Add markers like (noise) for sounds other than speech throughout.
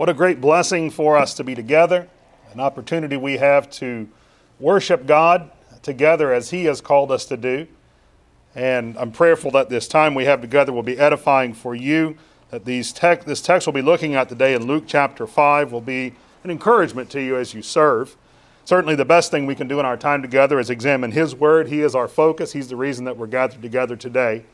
What a great blessing for us to be together, an opportunity we have to worship God together as He has called us to do. And I'm prayerful that this time we have together will be edifying for you, that these tech, this text we'll be looking at today in Luke chapter 5 will be an encouragement to you as you serve. Certainly, the best thing we can do in our time together is examine His Word. He is our focus, He's the reason that we're gathered together today.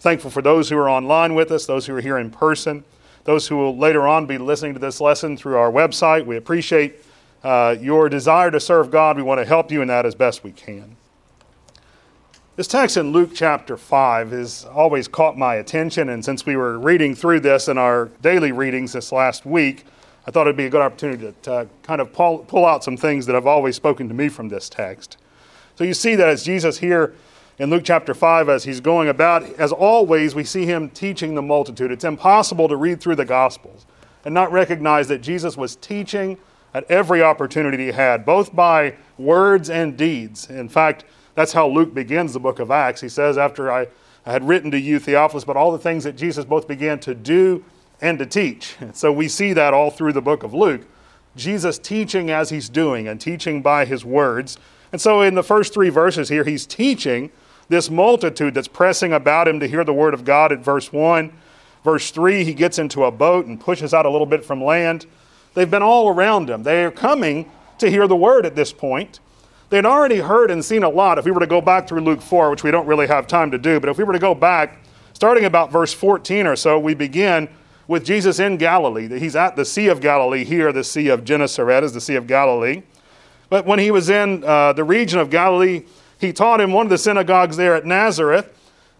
Thankful for those who are online with us, those who are here in person, those who will later on be listening to this lesson through our website. We appreciate uh, your desire to serve God. We want to help you in that as best we can. This text in Luke chapter 5 has always caught my attention, and since we were reading through this in our daily readings this last week, I thought it'd be a good opportunity to, to kind of pull, pull out some things that have always spoken to me from this text. So you see that as Jesus here in Luke chapter 5, as he's going about, as always, we see him teaching the multitude. It's impossible to read through the Gospels and not recognize that Jesus was teaching at every opportunity he had, both by words and deeds. In fact, that's how Luke begins the book of Acts. He says, After I, I had written to you, Theophilus, but all the things that Jesus both began to do and to teach. (laughs) So we see that all through the book of Luke. Jesus teaching as he's doing and teaching by his words. And so in the first three verses here, he's teaching this multitude that's pressing about him to hear the word of God at verse 1. Verse 3, he gets into a boat and pushes out a little bit from land. They've been all around him. They are coming to hear the word at this point. They'd already heard and seen a lot. If we were to go back through Luke 4, which we don't really have time to do, but if we were to go back, starting about verse 14 or so, we begin with Jesus in Galilee. He's at the Sea of Galilee here. The Sea of Gennesaret is the Sea of Galilee. But when he was in uh, the region of Galilee, he taught in one of the synagogues there at Nazareth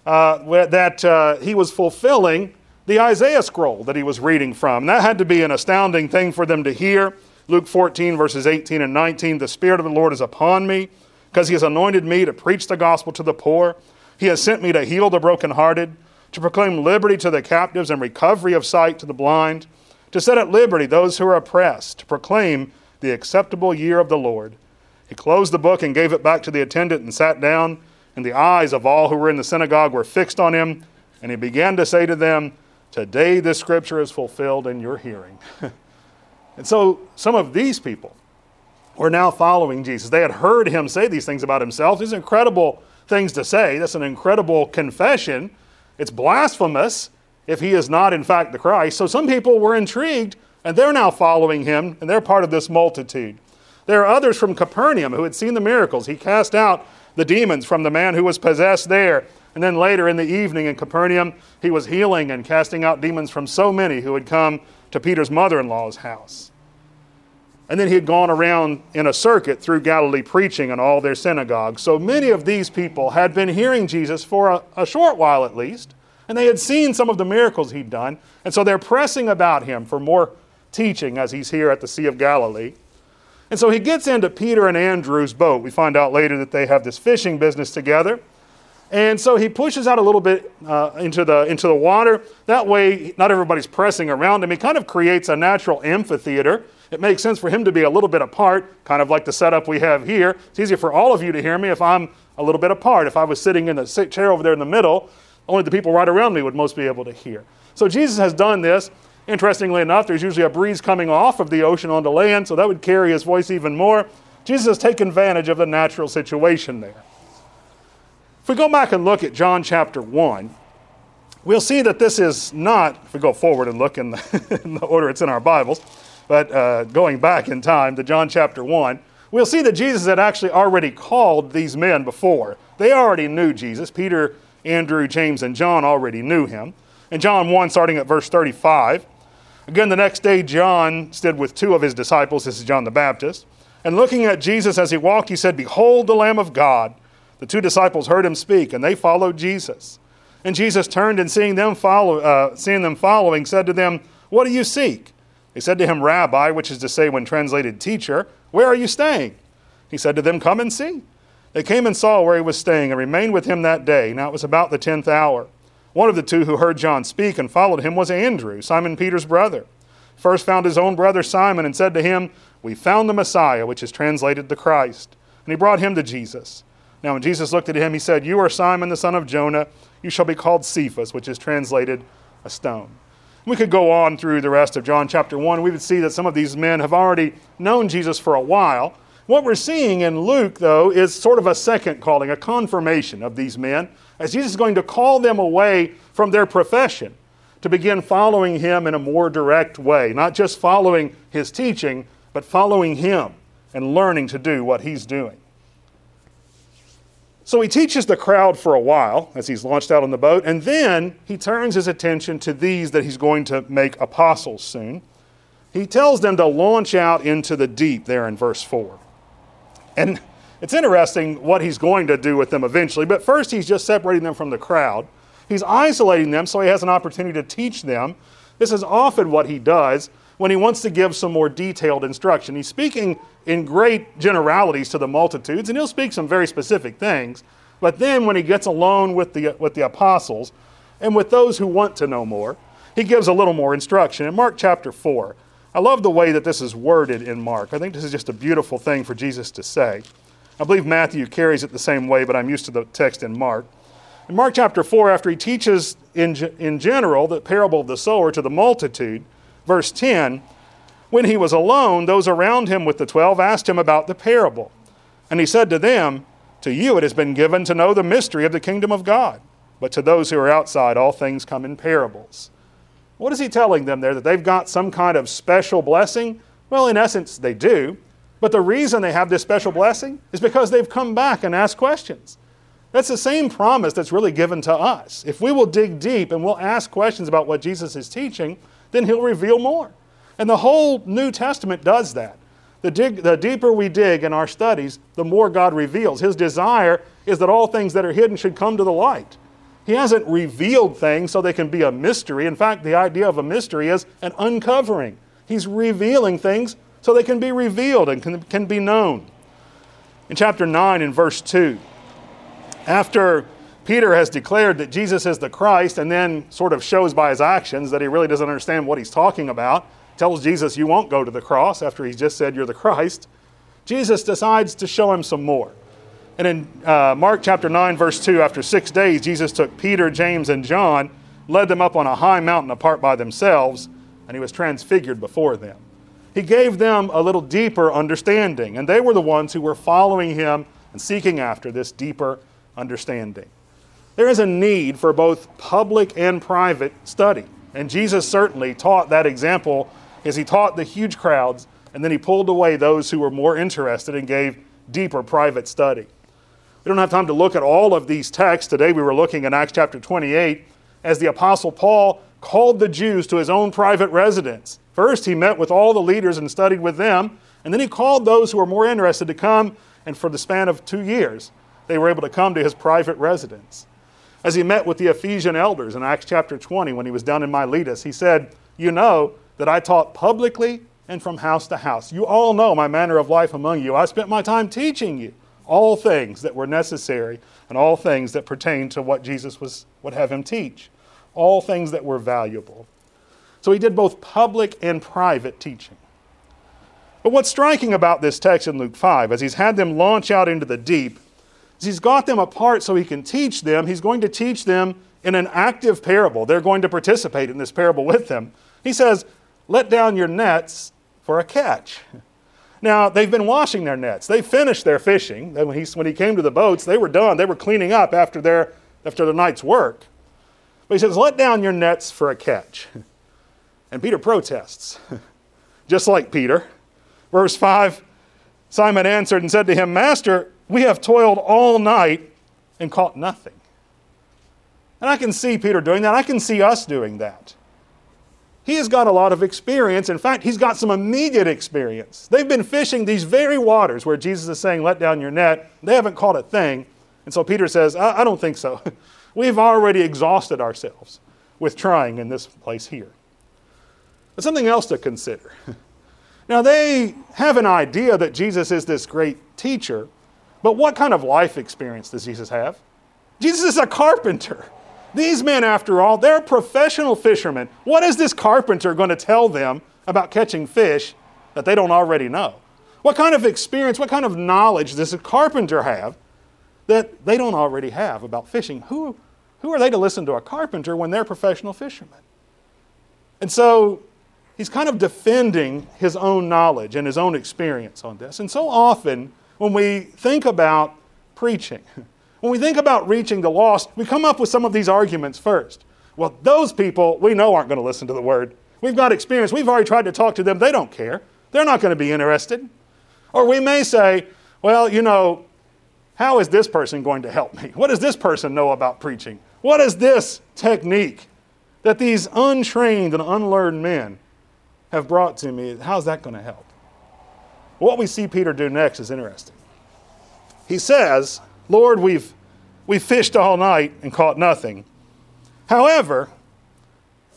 uh, that uh, he was fulfilling the Isaiah scroll that he was reading from. That had to be an astounding thing for them to hear. Luke 14, verses 18 and 19 The Spirit of the Lord is upon me, because he has anointed me to preach the gospel to the poor. He has sent me to heal the brokenhearted to proclaim liberty to the captives and recovery of sight to the blind, to set at liberty those who are oppressed, to proclaim the acceptable year of the Lord. He closed the book and gave it back to the attendant and sat down, and the eyes of all who were in the synagogue were fixed on him, and he began to say to them, Today this scripture is fulfilled in your hearing. (laughs) and so some of these people were now following Jesus. They had heard him say these things about himself. These incredible things to say. That's an incredible confession it's blasphemous if he is not, in fact, the Christ. So some people were intrigued, and they're now following him, and they're part of this multitude. There are others from Capernaum who had seen the miracles. He cast out the demons from the man who was possessed there. And then later in the evening in Capernaum, he was healing and casting out demons from so many who had come to Peter's mother in law's house. And then he had gone around in a circuit through Galilee preaching in all their synagogues. So many of these people had been hearing Jesus for a, a, short while at least, and they had seen some of the miracles he'd done. And so they're pressing about him for more teaching as he's here at the Sea of Galilee. And so he gets into Peter and Andrew's boat. We find out later that they have this fishing business together. And so he pushes out a little bit uh, into, the, into the water. That way, not everybody's pressing around him. He kind of creates a natural amphitheater it makes sense for him to be a little bit apart, kind of like the setup we have here. It's easier for all of you to hear me if I'm a little bit apart. If I was sitting in the chair over there in the middle, only the people right around me would most be able to hear. So Jesus has done this. Interestingly enough, there's usually a breeze coming off of the ocean onto land, so that would carry his voice even more. Jesus has taken advantage of the natural situation there. If we go back and look at John chapter 1, we'll see that this is not, if we go forward and look in the, (laughs) in the order it's in our Bibles, but uh, going back in time to John chapter 1, we'll see that Jesus had actually already called these men before. They already knew Jesus. Peter, Andrew, James, and John already knew him. In John 1, starting at verse 35, again the next day, John stood with two of his disciples. This is John the Baptist. And looking at Jesus as he walked, he said, Behold the Lamb of God. The two disciples heard him speak, and they followed Jesus. And Jesus turned and seeing them follow, uh, seeing them following, said to them, What do you seek? They said to him, Rabbi, which is to say, when translated, teacher, where are you staying? He said to them, Come and see. They came and saw where he was staying and remained with him that day. Now it was about the tenth hour. One of the two who heard John speak and followed him was Andrew, Simon Peter's brother. First found his own brother Simon and said to him, We found the Messiah, which is translated the Christ. And he brought him to Jesus. Now when Jesus looked at him, he said, You are Simon the son of Jonah. You shall be called Cephas, which is translated a stone. We could go on through the rest of John chapter 1. We would see that some of these men have already known Jesus for a while. What we're seeing in Luke, though, is sort of a second calling, a confirmation of these men, as Jesus is going to call them away from their profession to begin following him in a more direct way, not just following his teaching, but following him and learning to do what he's doing. So he teaches the crowd for a while as he's launched out on the boat, and then he turns his attention to these that he's going to make apostles soon. He tells them to launch out into the deep there in verse 4. And it's interesting what he's going to do with them eventually, but first he's just separating them from the crowd. He's isolating them so he has an opportunity to teach them. This is often what he does when he wants to give some more detailed instruction. He's speaking in great generalities to the multitudes, and he'll speak some very specific things. But then when he gets alone with the, with the apostles and with those who want to know more, he gives a little more instruction. In Mark chapter 4, I love the way that this is worded in Mark. I think this is just a beautiful thing for Jesus to say. I believe Matthew carries it the same way, but I'm used to the text in Mark. In Mark chapter 4, after he teaches in, in general the parable of the sower to the multitude, verse 10, when he was alone, those around him with the twelve asked him about the parable. And he said to them, To you it has been given to know the mystery of the kingdom of God, but to those who are outside, all things come in parables. What is he telling them there? That they've got some kind of special blessing? Well, in essence, they do. But the reason they have this special blessing is because they've come back and asked questions. That's the same promise that's really given to us. If we will dig deep and we'll ask questions about what Jesus is teaching, then he'll reveal more. And the whole New Testament does that. The, dig, the deeper we dig in our studies, the more God reveals. His desire is that all things that are hidden should come to the light. He hasn't revealed things so they can be a mystery. In fact, the idea of a mystery is an uncovering. He's revealing things so they can be revealed and can, can be known. In chapter 9, in verse 2, after Peter has declared that Jesus is the Christ and then sort of shows by his actions that he really doesn't understand what he's talking about, tells Jesus, You won't go to the cross after he's just said you're the Christ, Jesus decides to show him some more. And in uh, Mark chapter 9, verse 2, after six days, Jesus took Peter, James, and John, led them up on a high mountain apart by themselves, and he was transfigured before them. He gave them a little deeper understanding, and they were the ones who were following him and seeking after this deeper understanding. There is a need for both public and private study, and Jesus certainly taught that example as he taught the huge crowds, and then he pulled away those who were more interested and gave deeper private study. We don't have time to look at all of these texts. Today we were looking at Acts chapter 28 as the Apostle Paul called the Jews to his own private residence. First, he met with all the leaders and studied with them, and then he called those who were more interested to come, and for the span of two years, they were able to come to his private residence. As he met with the Ephesian elders in Acts chapter 20 when he was down in Miletus, he said, You know that I taught publicly and from house to house. You all know my manner of life among you. I spent my time teaching you all things that were necessary and all things that pertain to what Jesus was, would have him teach, all things that were valuable. So he did both public and private teaching. But what's striking about this text in Luke 5, as he's had them launch out into the deep, is he's got them apart so he can teach them. He's going to teach them in an active parable. They're going to participate in this parable with him. He says, Let down your nets for a catch. (laughs) Now, they've been washing their nets. They finished their fishing. When he, when he came to the boats, they were done. They were cleaning up after their, after their night's work. But he says, Let down your nets for a catch. (laughs) And Peter protests, (laughs) just like Peter. Verse 5 Simon answered and said to him, Master, we have toiled all night and caught nothing. And I can see Peter doing that. I can see us doing that. He has got a lot of experience. In fact, he's got some immediate experience. They've been fishing these very waters where Jesus is saying, Let down your net. They haven't caught a thing. And so Peter says, I, I don't think so. (laughs) We've already exhausted ourselves with trying in this place here. But something else to consider. (laughs) Now, they have an idea that Jesus is this great teacher, but what kind of life experience does Jesus have? Jesus is a carpenter. These men, after all, they're professional fishermen. What is this carpenter going to tell them about catching fish that they don't already know? What kind of experience, what kind of knowledge does a carpenter have that they don't already have about fishing? Who, who are they to listen to a carpenter when they're professional fishermen? And so he's kind of defending his own knowledge and his own experience on this. And so often, when we think about preaching, (laughs) when we think about reaching the lost, we come up with some of these arguments first. Well, those people we know aren't going to listen to the word. We've got experience. We've already tried to talk to them. They don't care. They're not going to be interested. Or we may say, well, you know, how is this person going to help me? What does this person know about preaching? What is this technique that these untrained and unlearned men have brought to me? How's that going to help? What we see Peter do next is interesting. He says, Lord, we've, we've fished all night and caught nothing. However,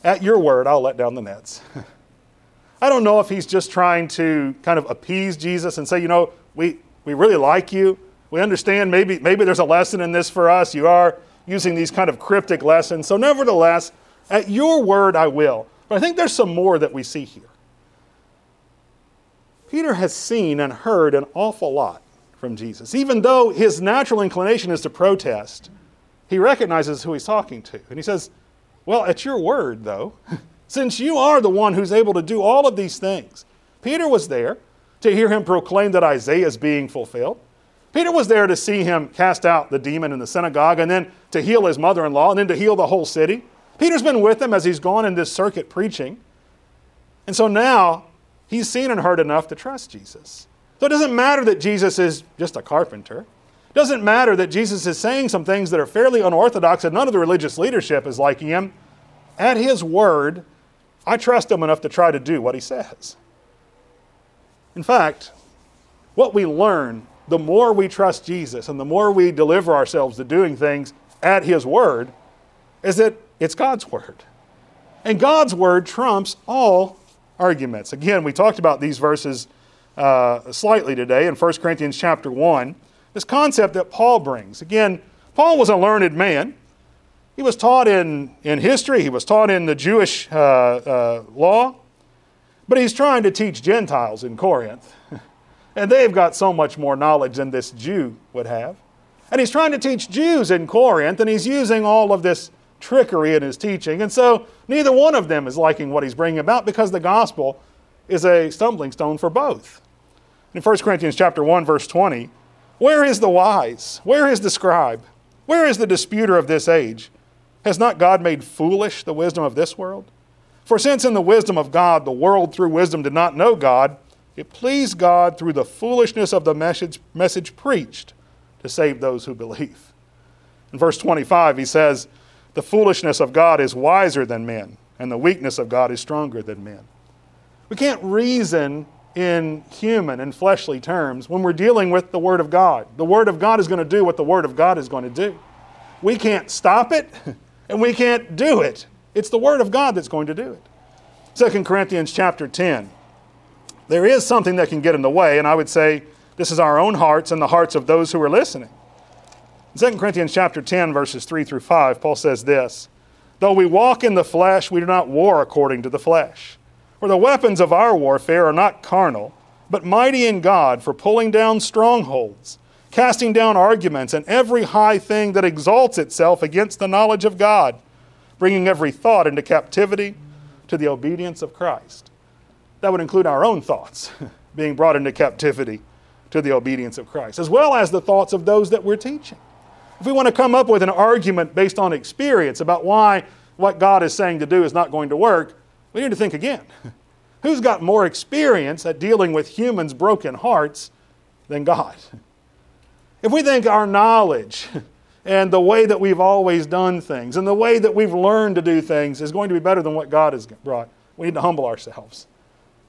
at your word, I'll let down the nets. (laughs) I don't know if he's just trying to kind of appease Jesus and say, you know, we, we really like you. We understand maybe, maybe there's a lesson in this for us. You are using these kind of cryptic lessons. So, nevertheless, at your word, I will. But I think there's some more that we see here. Peter has seen and heard an awful lot from Jesus. Even though his natural inclination is to protest, he recognizes who he's talking to. And he says, Well, at your word, though, (laughs) since you are the one who's able to do all of these things. Peter was there to hear him proclaim that Isaiah is being fulfilled. Peter was there to see him cast out the demon in the synagogue and then to heal his mother in law and then to heal the whole city. Peter's been with him as he's gone in this circuit preaching. And so now he's seen and heard enough to trust Jesus. So it doesn't matter that Jesus is just a carpenter. It doesn't matter that Jesus is saying some things that are fairly unorthodox and none of the religious leadership is liking him. At his word, I trust him enough to try to do what he says. In fact, what we learn, the more we trust Jesus and the more we deliver ourselves to doing things at his word, is that it's God's word. And God's word trumps all arguments. Again, we talked about these verses uh, slightly today in 1 Corinthians chapter 1 this concept that Paul brings. Again, Paul was a learned man. He was taught in, in history, he was taught in the Jewish uh, uh, law, but he's trying to teach Gentiles in Corinth. (laughs) and they've got so much more knowledge than this Jew would have. And he's trying to teach Jews in Corinth, and he's using all of this trickery in his teaching. And so neither one of them is liking what he's bringing about because the gospel is a stumbling stone for both. In 1 Corinthians chapter 1 verse 20, where is the wise? Where is the scribe? Where is the disputer of this age? Has not God made foolish the wisdom of this world? For since in the wisdom of God the world through wisdom did not know God, it pleased God through the foolishness of the message, message preached to save those who believe. In verse 25, he says, The foolishness of God is wiser than men, and the weakness of God is stronger than men. We can't reason in human and fleshly terms when we're dealing with the Word of God. The Word of God is going to do what the Word of God is going to do. We can't stop it, (laughs) and we can't do it. It's the Word of God that's going to do it. 2 Corinthians chapter 10. There is something that can get in the way, and I would say this is our own hearts and the hearts of those who are listening. In 2 Corinthians chapter 10, verses 3 through 5, Paul says this Though we walk in the flesh, we do not war according to the flesh. For the weapons of our warfare are not carnal, but mighty in God for pulling down strongholds, casting down arguments and every high thing that exalts itself against the knowledge of God, bringing every thought into captivity to the obedience of Christ. That would include our own thoughts (laughs) being brought into captivity to the obedience of Christ, as well as the thoughts of those that we're teaching. If we want to come up with an argument based on experience about why what God is saying to do is not going to work, we need to think again. (laughs) Who's got more experience at dealing with humans' broken hearts than God? (laughs) If we think our knowledge (laughs) and the way that we've always done things and the way that we've learned to do things is going to be better than what God has brought, we need to humble ourselves.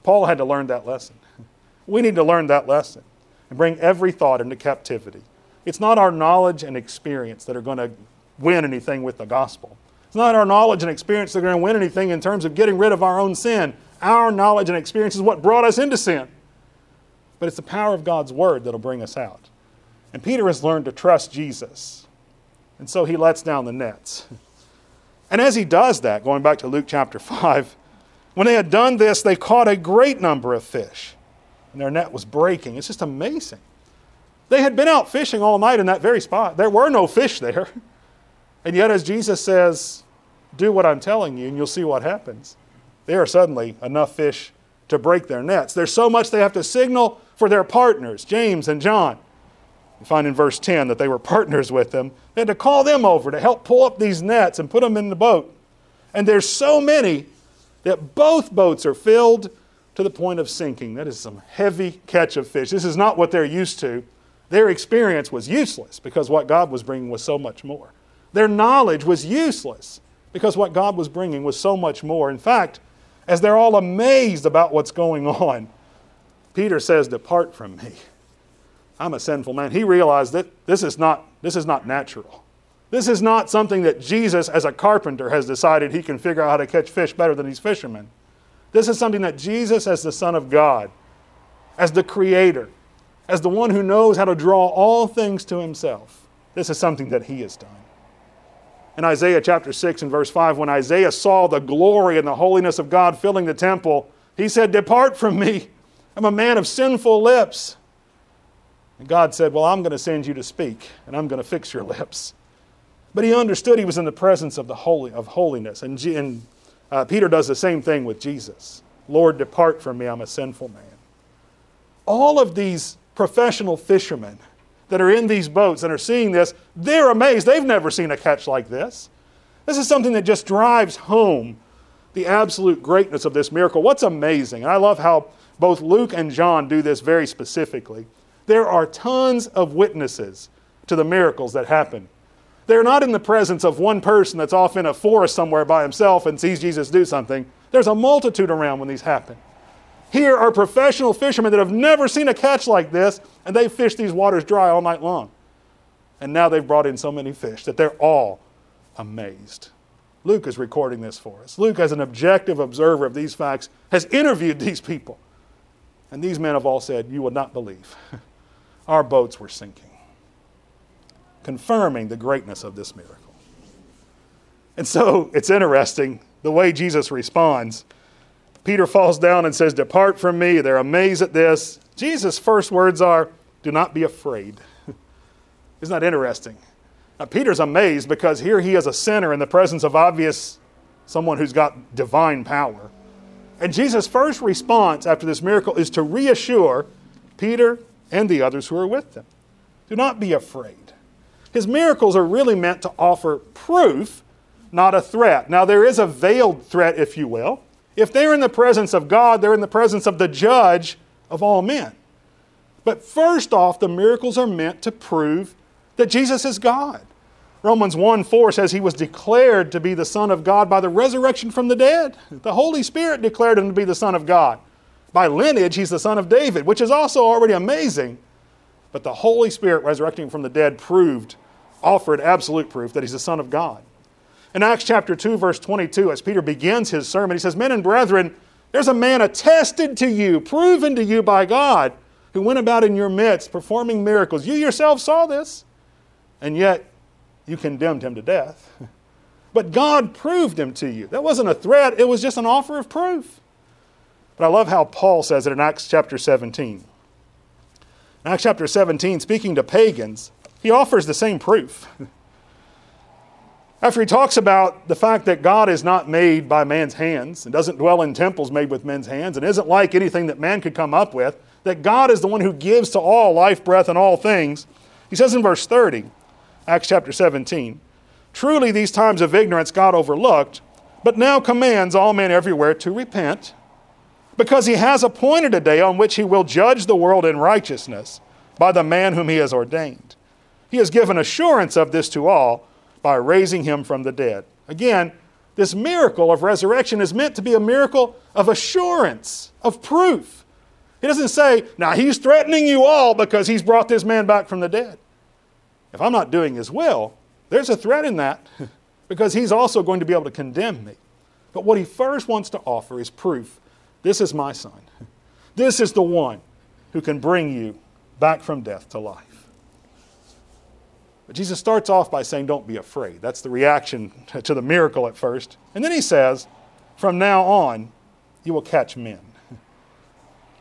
Paul had to learn that lesson. We need to learn that lesson and bring every thought into captivity. It's not our knowledge and experience that are going to win anything with the gospel. Not our knowledge and experience that are going to win anything in terms of getting rid of our own sin. Our knowledge and experience is what brought us into sin. But it's the power of God's word that'll bring us out. And Peter has learned to trust Jesus. And so he lets down the nets. (laughs) And as he does that, going back to Luke chapter 5, when they had done this, they caught a great number of fish. And their net was breaking. It's just amazing. They had been out fishing all night in that very spot. There were no fish there. (laughs) And yet, as Jesus says, do what I'm telling you, and you'll see what happens. there are suddenly enough fish to break their nets. There's so much they have to signal for their partners, James and John. You find in verse 10 that they were partners with them. They had to call them over to help pull up these nets and put them in the boat. And there's so many that both boats are filled to the point of sinking. That is some heavy catch of fish. This is not what they're used to. Their experience was useless because what God was bringing was so much more. Their knowledge was useless because what God was bringing was so much more. In fact, as they're all amazed about what's going on, Peter says, Depart from me. I'm a sinful man. He realized that this is not, this is not natural. This is not something that Jesus, as a carpenter, has decided he can figure out how to catch fish better than these fishermen. This is something that Jesus, as the Son of God, as the Creator, as the one who knows how to draw all things to himself, this is something that he has done. In Isaiah chapter 6 and verse 5, when Isaiah saw the glory and the holiness of God filling the temple, he said, Depart from me. I'm a man of sinful lips. And God said, Well, I'm going to send you to speak, and I'm going to fix your lips. But he understood he was in the presence of the holy of holiness. And, and uh, Peter does the same thing with Jesus. Lord, depart from me, I'm a sinful man. All of these professional fishermen that are in these boats and are seeing this, they're amazed. They've never seen a catch like this. This is something that just drives home the absolute greatness of this miracle. What's amazing, and I love how both Luke and John do this very specifically, there are tons of witnesses to the miracles that happen. They're not in the presence of one person that's off in a forest somewhere by himself and sees Jesus do something. There's a multitude around when these happen. Here are professional fishermen that have never seen a catch like this, and they fish these waters dry all night long. And now they've brought in so many fish that they're all amazed. Luke is recording this for us. Luke, as an objective observer of these facts, has interviewed (laughs) these people. And these men have all said, You would not believe. (laughs) Our boats were sinking, confirming the greatness of this miracle. And so it's interesting the way Jesus responds. Peter falls down and says, Depart from me. They're amazed at this. Jesus' first words are, Do not be afraid. (laughs) Isn't that interesting? Now, Peter's amazed because here he is a sinner in the presence of obvious someone who's got divine power. And Jesus' first response after this miracle is to reassure Peter and the others who are with them. Do not be afraid. His miracles are really meant to offer proof, not a threat. Now, there is a veiled threat, if you will. If they're in the presence of God, they're in the presence of the judge of all men. But first off, the miracles are meant to prove that Jesus is God. Romans 1 4 says he was declared to be the Son of God by the resurrection from the dead. The Holy Spirit declared him to be the Son of God. By lineage, he's the son of David, which is also already amazing. But the Holy Spirit resurrecting from the dead proved, offered absolute proof that he's the Son of God. In Acts chapter 2, verse 22, as Peter begins his sermon, he says, Men and brethren, there's a man attested to you, proven to you by God, who went about in your midst performing miracles. You yourself saw this, and yet you condemned him to death. (laughs) But God proved him to you. That wasn't a threat, it was just an offer of proof. But I love how Paul says it in Acts chapter 17. In Acts chapter 17, speaking to pagans, he offers the same proof. (laughs) After he talks about the fact that God is not made by man's hands and doesn't dwell in temples made with men's hands and isn't like anything that man could come up with, that God is the one who gives to all life, breath, and all things, he says in verse 30, Acts chapter 17, Truly these times of ignorance God overlooked, but now commands all men everywhere to repent, because he has appointed a day on which he will judge the world in righteousness by the man whom he has ordained. He has given assurance of this to all by raising him from the dead. Again, this miracle of resurrection is meant to be a miracle of assurance, of proof. He doesn't say, now he's threatening you all because he's brought this man back from the dead. If I'm not doing his will, there's a threat in that (laughs) because he's also going to be able to condemn me. But what he first wants to offer is proof this is my son. (laughs) This is the one who can bring you back from death to life. But Jesus starts off by saying, Don't be afraid. That's the reaction to the miracle at first. And then he says, From now on, you will catch men. (laughs)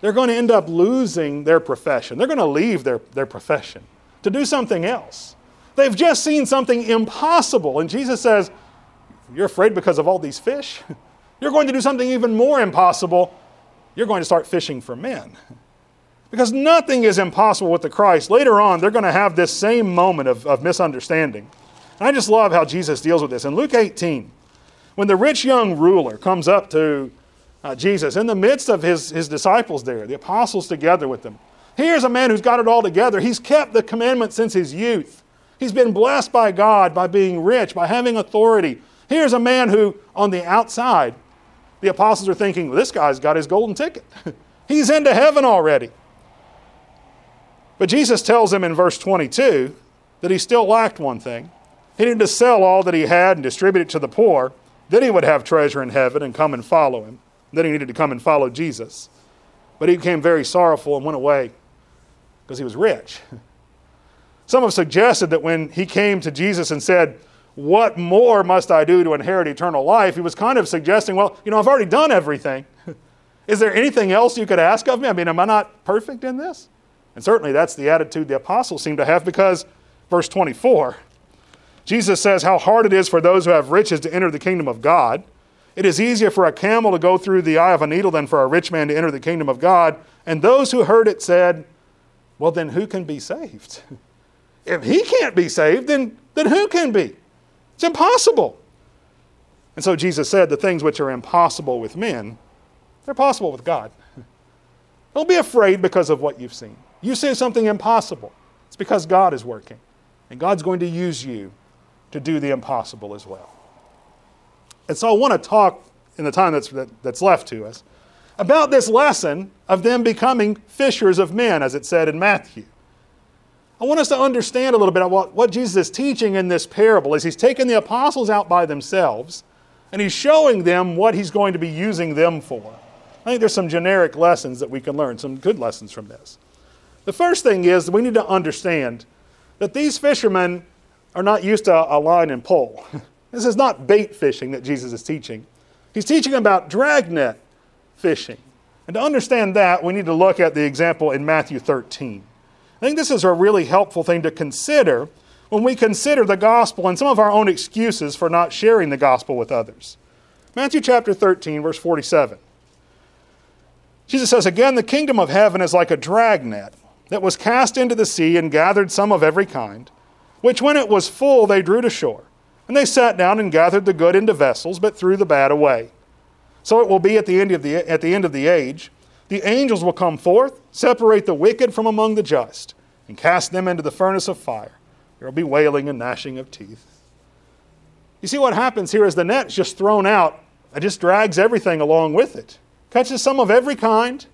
They're going to end up losing their profession. They're going to leave their, their profession to do something else. They've just seen something impossible. And Jesus says, You're afraid because of all these fish? (laughs) You're going to do something even more impossible. You're going to start fishing for men. (laughs) Because nothing is impossible with the Christ. Later on, they're going to have this same moment of, of misunderstanding. And I just love how Jesus deals with this. In Luke 18, when the rich young ruler comes up to uh, Jesus in the midst of his, his disciples there, the apostles together with them, here's a man who's got it all together. He's kept the commandment since his youth. He's been blessed by God by being rich, by having authority. Here's a man who, on the outside, the apostles are thinking, well, this guy's got his golden ticket. (laughs) He's into heaven already. But Jesus tells him in verse 22 that he still lacked one thing. He needed to sell all that he had and distribute it to the poor. Then he would have treasure in heaven and come and follow him. Then he needed to come and follow Jesus. But he became very sorrowful and went away because he was rich. (laughs) Some have suggested that when he came to Jesus and said, What more must I do to inherit eternal life? He was kind of suggesting, Well, you know, I've already done everything. (laughs) Is there anything else you could ask of me? I mean, am I not perfect in this? And certainly that's the attitude the apostles seem to have because, verse 24, Jesus says how hard it is for those who have riches to enter the kingdom of God. It is easier for a camel to go through the eye of a needle than for a rich man to enter the kingdom of God. And those who heard it said, Well, then who can be saved? (laughs) if he can't be saved, then, then who can be? It's impossible. And so Jesus said, The things which are impossible with men, they're possible with God. (laughs) Don't be afraid because of what you've seen. You say something impossible, it's because God is working. And God's going to use you to do the impossible as well. And so I want to talk in the time that's, that, that's left to us about this lesson of them becoming fishers of men, as it said in Matthew. I want us to understand a little bit about what Jesus is teaching in this parable as he's taking the apostles out by themselves and he's showing them what he's going to be using them for. I think there's some generic lessons that we can learn, some good lessons from this. The first thing is we need to understand that these fishermen are not used to a line and pole. (laughs) this is not bait fishing that Jesus is teaching. He's teaching about dragnet fishing. And to understand that, we need to look at the example in Matthew 13. I think this is a really helpful thing to consider when we consider the gospel and some of our own excuses for not sharing the gospel with others. Matthew chapter 13, verse 47. Jesus says, Again, the kingdom of heaven is like a dragnet that was cast into the sea and gathered some of every kind, which when it was full they drew to shore. And they sat down and gathered the good into vessels, but threw the bad away. So it will be at the end of the, at the, end of the age the angels will come forth, separate the wicked from among the just, and cast them into the furnace of fire. There will be wailing and gnashing of teeth. You see what happens here is the net's just thrown out. It just drags everything along with it. Catches some of every kind.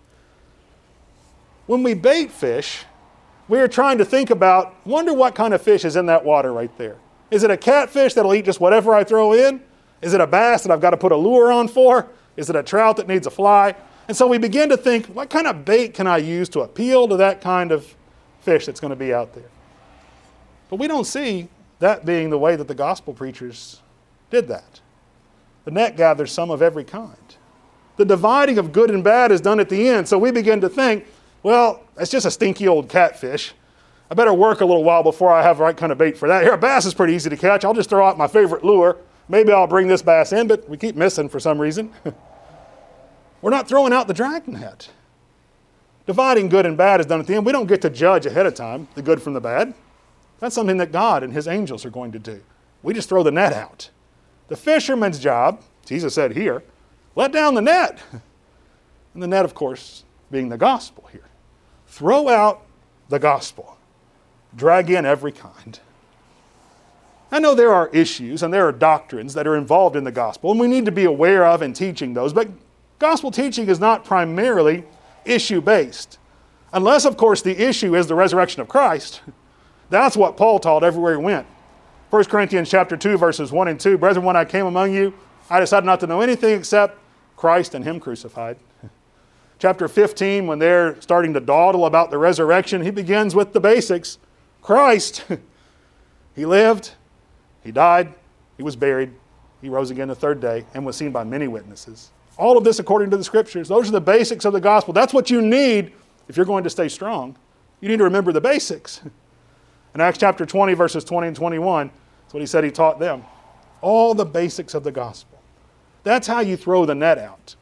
When we bait fish, we are trying to think about, wonder what kind of fish is in that water right there. Is it a catfish that'll eat just whatever I throw in? Is it a bass that I've got to put a lure on for? Is it a trout that needs a fly? And so we begin to think, what kind of bait can I use to appeal to that kind of fish that's going to be out there? But we don't see that being the way that the gospel preachers did that. The net gathers some of every kind. The dividing of good and bad is done at the end. So we begin to think, well, it's just a stinky old catfish. I better work a little while before I have the right kind of bait for that. Here, a bass is pretty easy to catch. I'll just throw out my favorite lure. Maybe I'll bring this bass in, but we keep missing for some reason. (laughs) We're not throwing out the dragnet. Dividing good and bad is done at the end. We don't get to judge ahead of time the good from the bad. That's something that God and His angels are going to do. We just throw the net out. The fisherman's job, Jesus said here, let down the net. (laughs) And the net, of course, being the gospel here. Throw out the gospel, drag in every kind. I know there are issues and there are doctrines that are involved in the gospel, and we need to be aware of and teaching those, but Gospel teaching is not primarily issue based. Unless, of course, the issue is the resurrection of Christ. That's what Paul taught everywhere he went. 1 Corinthians chapter 2, verses 1 and 2. Brethren, when I came among you, I decided not to know anything except Christ and Him crucified. Chapter 15, when they're starting to dawdle about the resurrection, he begins with the basics Christ. (laughs) he lived, He died, He was buried, He rose again the third day, and was seen by many witnesses. All of this according to the scriptures. Those are the basics of the gospel. That's what you need if you're going to stay strong. You need to remember the basics. (laughs) In Acts chapter 20, verses 20 and 21, that's what he said he taught them. All the basics of the gospel. That's how you throw the net out.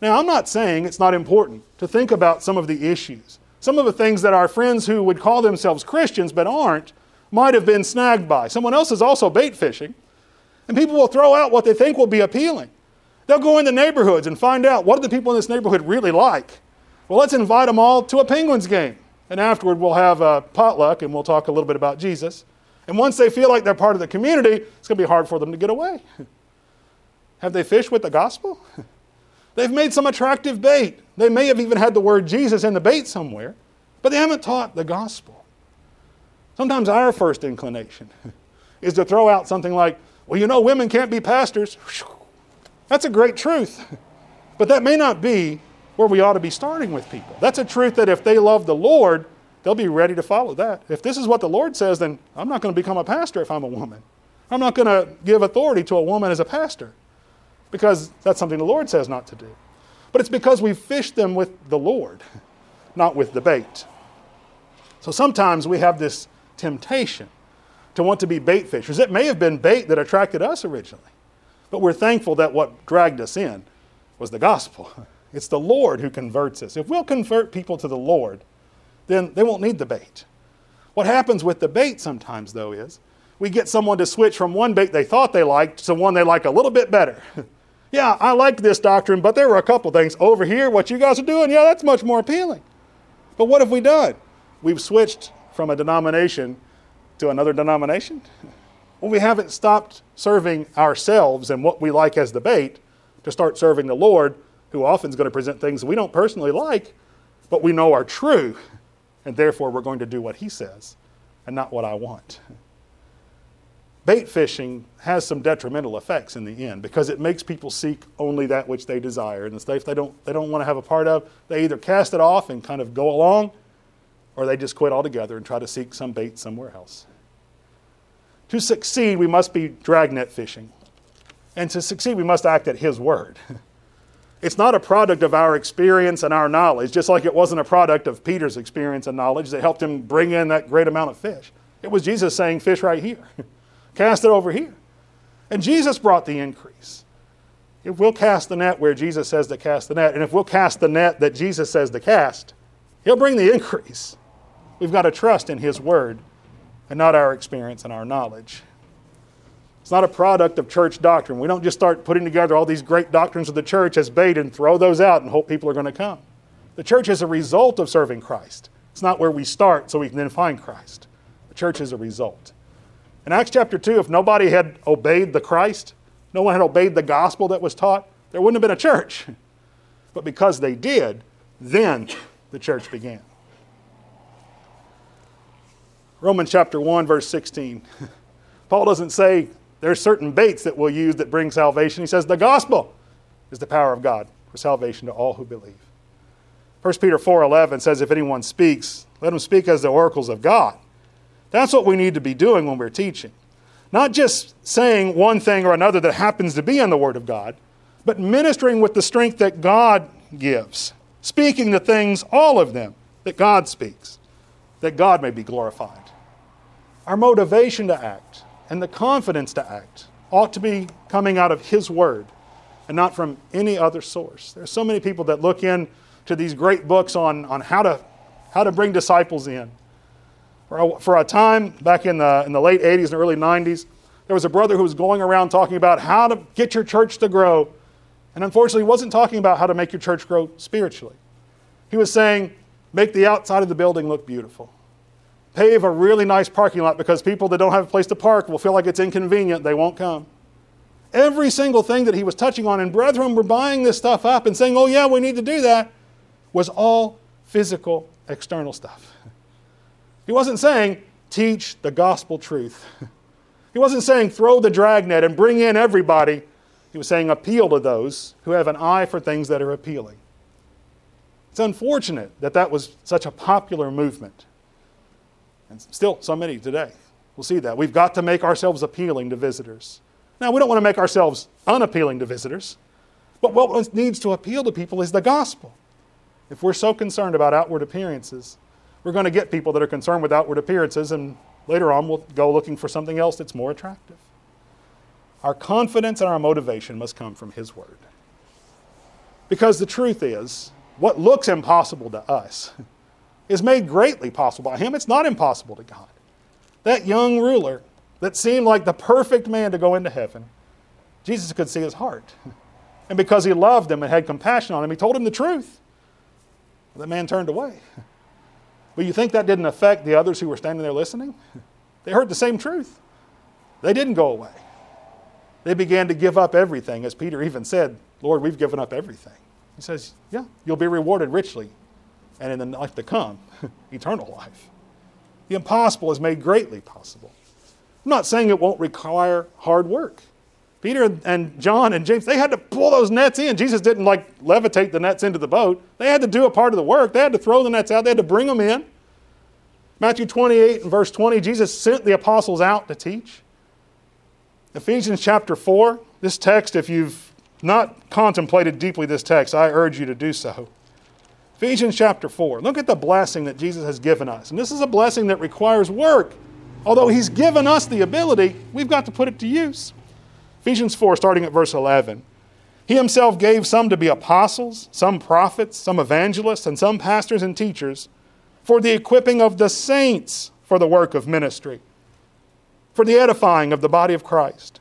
Now, I'm not saying it's not important to think about some of the issues, some of the things that our friends who would call themselves Christians but aren't might have been snagged by. Someone else is also bait fishing, and people will throw out what they think will be appealing. They'll go into neighborhoods and find out what do the people in this neighborhood really like. Well, let's invite them all to a Penguins game. And afterward, we'll have a potluck and we'll talk a little bit about Jesus. And once they feel like they're part of the community, it's going to be hard for them to get away. (laughs) have they fished with the gospel? (laughs) They've made some attractive bait. They may have even had the word Jesus in the bait somewhere, but they haven't taught the gospel. Sometimes our first inclination (laughs) is to throw out something like, well, you know, women can't be pastors. (laughs) That's a great truth. (laughs) But that may not be where we ought to be starting with people. That's a truth that if they love the Lord, they'll be ready to follow that. If this is what the Lord says, then I'm not going to become a pastor if I'm a woman. I'm not going to give authority to a woman as a pastor because that's something the Lord says not to do. But it's because we fish them with the Lord, (laughs) not with the bait. So sometimes we have this temptation to want to be bait fishers. It may have been bait that attracted us originally, but we're thankful that what dragged us in was the gospel. (laughs) It's the Lord who converts us. If we'll convert people to the Lord, then they won't need the bait. What happens with the bait sometimes, though, is we get someone to switch from one bait they thought they liked to one they like a little bit better. (laughs) yeah, I like this doctrine, but there were a couple things over here, what you guys are doing, yeah, that's much more appealing. But what have we done? We've switched from a denomination to another denomination? (laughs) Well, we haven't stopped serving ourselves and what we like as the bait to start serving the Lord, who often is going to present things we don't personally like, but we know are true, and therefore we're going to do what He says and not what I want. Bait fishing has some detrimental effects in the end because it makes people seek only that which they desire. And the stuff they don't, they don't want to have a part of, they either cast it off and kind of go along, or they just quit altogether and try to seek some bait somewhere else. To succeed, we must be dragnet fishing. And to succeed, we must act at His word. (laughs) It's not a product of our experience and our knowledge, just like it wasn't a product of Peter's experience and knowledge that helped him bring in that great amount of fish. It was Jesus saying, Fish right here, (laughs) cast it over here. And Jesus brought the increase. If we'll cast the net where Jesus says to cast the net, and if we'll cast the net that Jesus says to cast, He'll bring the increase. We've got to trust in His word and not our experience and our knowledge. It's not a product of church doctrine. We don't just start putting together all these great doctrines of the church as bait and throw those out and hope people are going to come. The church is a result of serving Christ. It's not where we start so we can then find Christ. The church is a result. In Acts chapter 2, if nobody had obeyed the Christ, no one had obeyed the gospel that was taught, there wouldn't have been a church. (laughs) But because they did, then the church began. Romans chapter 1, verse 16. (laughs) Paul doesn't say there's certain baits that we'll use that bring salvation. He says the gospel is the power of God for salvation to all who believe. 1 Peter 4:11 says if anyone speaks, let him speak as the oracles of God. That's what we need to be doing when we're teaching. Not just saying one thing or another that happens to be in the word of God, but ministering with the strength that God gives, speaking the things all of them that God speaks, that God may be glorified. Our motivation to act and the confidence to act ought to be coming out of His Word and not from any other source. There are so many people that look into these great books on, on how, to, how to bring disciples in. For a, time, back in the, in the late 80s and early 90s, there was a brother who was going around talking about how to get your church to grow. And unfortunately, he wasn't talking about how to make your church grow spiritually. He was saying, make the outside of the building look beautiful pave a really nice parking lot because people that don't have a place to park will feel like it's inconvenient, they won't come. Every single thing that he was touching on, and brethren were buying this stuff up and saying, oh, yeah, we need to do that, was all physical, external stuff. He wasn't saying, teach the gospel truth. (laughs) He wasn't saying, throw the dragnet and bring in everybody. He was saying, appeal to those who have an eye for things that are appealing. It's unfortunate that that was such a popular movement. And still, so many today. We'll see that. We've got to make ourselves appealing to visitors. Now, we don't want to make ourselves unappealing to visitors, but what needs to appeal to people is the gospel. If we're so concerned about outward appearances, we're going to get people that are concerned with outward appearances, and later on we'll go looking for something else that's more attractive. our confidence and our motivation must come from His Word. Because the truth is, what looks impossible to us (laughs) is made greatly possible by Him. It's not impossible to God. That young ruler that seemed like the perfect man to go into heaven, Jesus could see his heart. (laughs) And because he loved him and had compassion on him, he told him the truth. The man turned away. (laughs) But you think that didn't affect the others who were standing there listening? They heard the same truth. They didn't go away. They began to give up everything, as Peter even said, Lord, we've given up everything. He says, Yeah, you'll be rewarded richly, and in the life to come, (laughs) eternal life. The impossible is made greatly possible. I'm not saying it won't require hard work. Peter and John and James, they had to pull those nets in. Jesus didn't like levitate the nets into the boat. They had to do a part of the work. They had to throw the nets out, they had to bring them in. Matthew 28 and verse 20, Jesus sent the apostles out to teach. Ephesians chapter 4, this text, if you've not contemplated deeply this text, I urge you to do so. Ephesians chapter 4, look at the blessing that Jesus has given us. And this is a blessing that requires work. Although He's given us the ability, we've got to put it to use. Ephesians 4, starting at verse 11. He himself gave some to be apostles, some prophets, some evangelists, and some pastors and teachers for the equipping of the saints for the work of ministry, for the edifying of the body of Christ,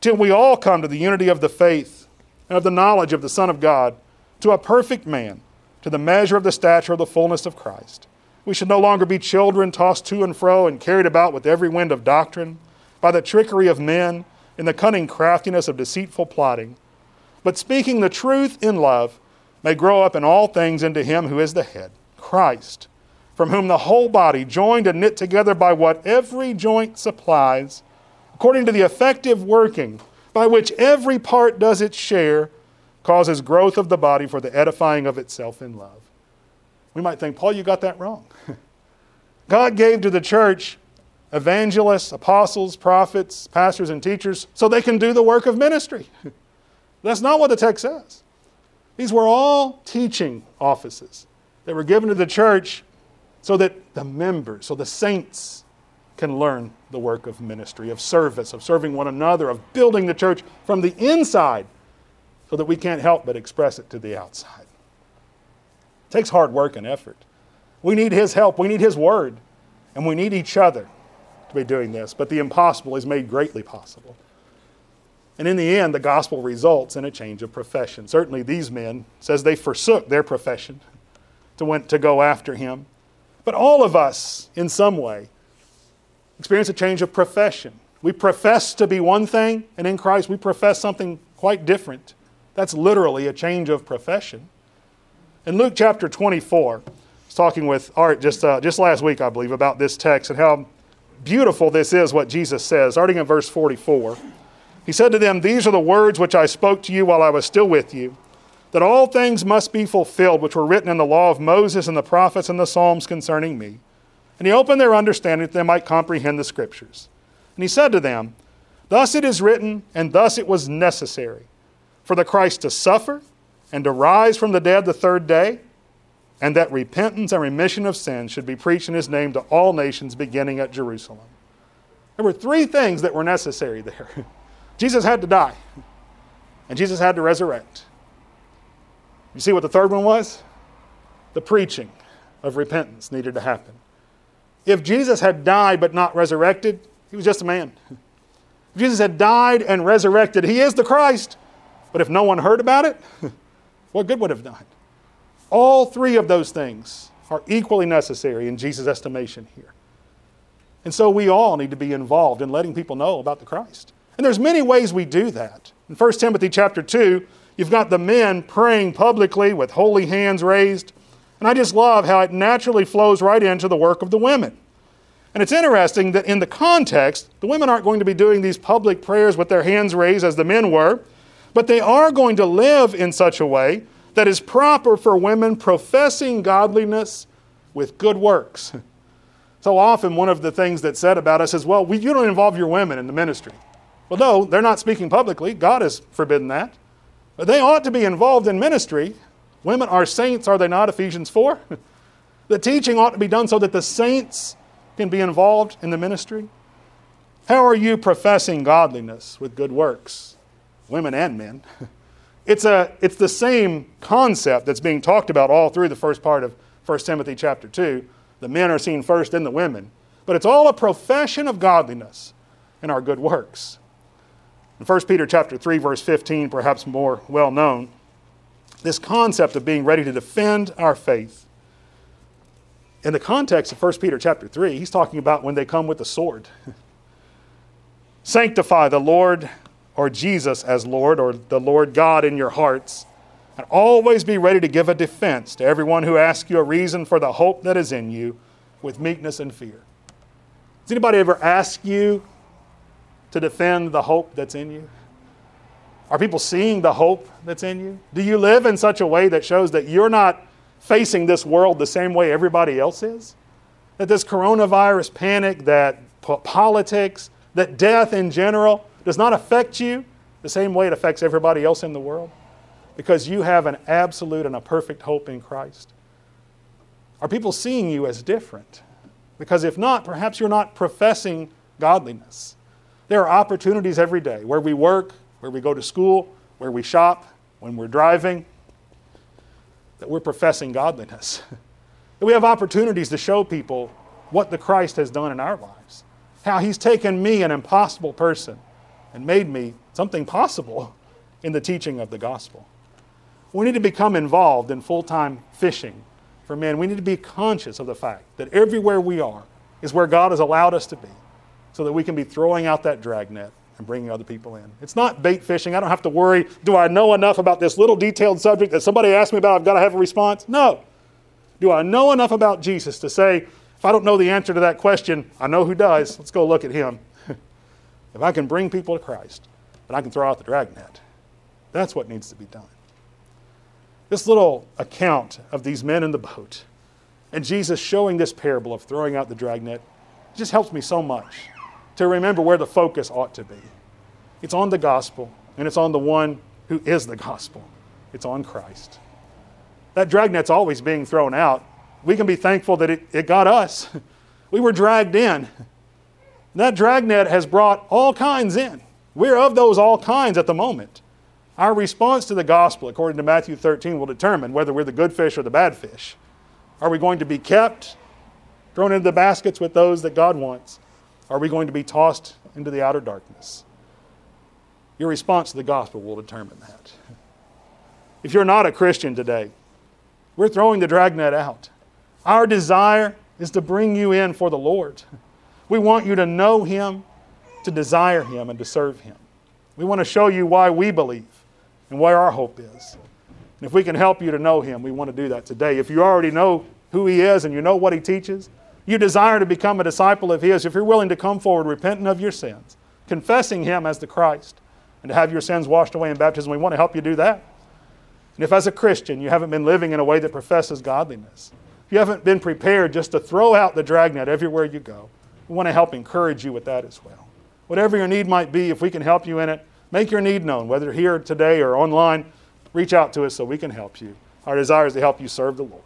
till we all come to the unity of the faith and of the knowledge of the Son of God, to a perfect man, to the measure of the stature of the fullness of Christ. We should no longer be children tossed to and fro and carried about with every wind of doctrine, by the trickery of men in the cunning craftiness of deceitful plotting, but speaking the truth in love, may grow up in all things into Him who is the head, Christ, from whom the whole body, joined and knit together by what every joint supplies, according to the effective working by which every part does its share, causes growth of the body for the edifying of itself in love. We might think, Paul, you got that wrong. (laughs) God gave to the church evangelists, apostles, prophets, pastors, and teachers so they can do the work of ministry. (laughs) That's not what the text says. These were all teaching offices that were given to the church so that the members, so the saints, can learn the work of ministry, of service, of serving one another, of building the church from the inside so that we can't help but express it to the outside. It takes hard work and effort. We need His help, we need His word, and we need each other to be doing this, but the impossible is made greatly possible. And in the end, the gospel results in a change of profession. Certainly, these men says they forsook their profession to, went, to go after him. But all of us, in some way, experience a change of profession. We profess to be one thing, and in Christ we profess something quite different. That's literally a change of profession. In Luke chapter 24, I was talking with Art just, uh, just last week, I believe, about this text and how beautiful this is what Jesus says, starting in verse 44. He said to them, These are the words which I spoke to you while I was still with you, that all things must be fulfilled which were written in the law of Moses and the prophets and the Psalms concerning me. And he opened their understanding that they might comprehend the scriptures. And he said to them, Thus it is written, and thus it was necessary, for the Christ to suffer and to rise from the dead the third day and that repentance and remission of sins should be preached in his name to all nations beginning at Jerusalem. There were three things that were necessary there. (laughs) Jesus had to die, and Jesus had to resurrect. You see what the third one was? The preaching of repentance needed to happen. If Jesus had died but not resurrected, he was just a man. If Jesus had died and resurrected, he is the Christ. But if no one heard about it, (laughs) what good would have done? All three of those things are equally necessary in Jesus' estimation here. And so we all need to be involved in letting people know about the Christ. And there's many ways we do that. In 1 Timothy chapter 2, you've got the men praying publicly with holy hands raised. And I just love how it naturally flows right into the work of the women. And it's interesting that in the context, the women aren't going to be doing these public prayers with their hands raised as the men were, but they are going to live in such a way that is proper for women professing godliness with good works. (laughs) So often, one of the things that's said about us is, well, we, you don't involve your women in the ministry. Well, no, they're not speaking publicly. God has forbidden that. But they ought to be involved in ministry. Women are saints, are they not? Ephesians 4. (laughs) the teaching ought to be done so that the saints can be involved in the ministry. How are you professing godliness with good works? Women and men. (laughs) It's, a, it's the same concept that's being talked about all through the first part of 1 Timothy chapter 2. The men are seen first, then the women. But it's all a profession of godliness in our good works. In 1 Peter chapter 3, verse 15, perhaps more well known, this concept of being ready to defend our faith. In the context of 1 Peter chapter 3, he's talking about when they come with the sword. (laughs) Sanctify the Lord or Jesus as Lord or the Lord God in your hearts. And always be ready to give a defense to everyone who asks you a reason for the hope that is in you with meekness and fear. Has anybody ever asked you to defend the hope that's in you? Are people seeing the hope that's in you? Do you live in such a way that shows that you're not facing this world the same way everybody else is? That this coronavirus panic, that politics, that death in general, does not affect you the same way it affects everybody else in the world because you have an absolute and a perfect hope in Christ? Are people seeing you as different? Because if not, perhaps you're not professing godliness. There are opportunities every day where we work, where we go to school, where we shop, when we're driving, that we're professing godliness. (laughs) that we have opportunities to show people what the Christ has done in our lives. How he's taken me, an impossible person, and made me something possible in the teaching of the gospel. We need to become involved in full time fishing for men. We need to be conscious of the fact that everywhere we are is where God has allowed us to be so that we can be throwing out that dragnet and bringing other people in. It's not bait fishing. I don't have to worry do I know enough about this little detailed subject that somebody asks me about, I've got to have a response? No. Do I know enough about Jesus to say, if I don't know the answer to that question, I know who does. Let's go look at him. If I can bring people to Christ, then I can throw out the dragnet. That's what needs to be done. This little account of these men in the boat and Jesus showing this parable of throwing out the dragnet just helps me so much to remember where the focus ought to be. It's on the gospel, and it's on the one who is the gospel. It's on Christ. That dragnet's always being thrown out. We can be thankful that it, it got us. (laughs) We were dragged in. That dragnet has brought all kinds in. We're of those all kinds at the moment. Our response to the gospel, according to Matthew 13, will determine whether we're the good fish or the bad fish. Are we going to be kept, thrown into the baskets with those that God wants? Are we going to be tossed into the outer darkness? Your response to the gospel will determine that. If you're not a Christian today, we're throwing the dragnet out. Our desire is to bring you in for the Lord. We want you to know Him, to desire Him, and to serve Him. We want to show you why we believe and where our hope is. And if we can help you to know Him, we want to do that today. If you already know who He is and you know what He teaches, you desire to become a disciple of His, if you're willing to come forward repenting of your sins, confessing Him as the Christ, and to have your sins washed away in baptism, we want to help you do that. And if as a Christian you haven't been living in a way that professes godliness, if you haven't been prepared just to throw out the dragnet everywhere you go, we want to help encourage you with that as well. Whatever your need might be, if we can help you in it, make your need known, whether here today or online. Reach out to us so we can help you. Our desire is to help you serve the Lord.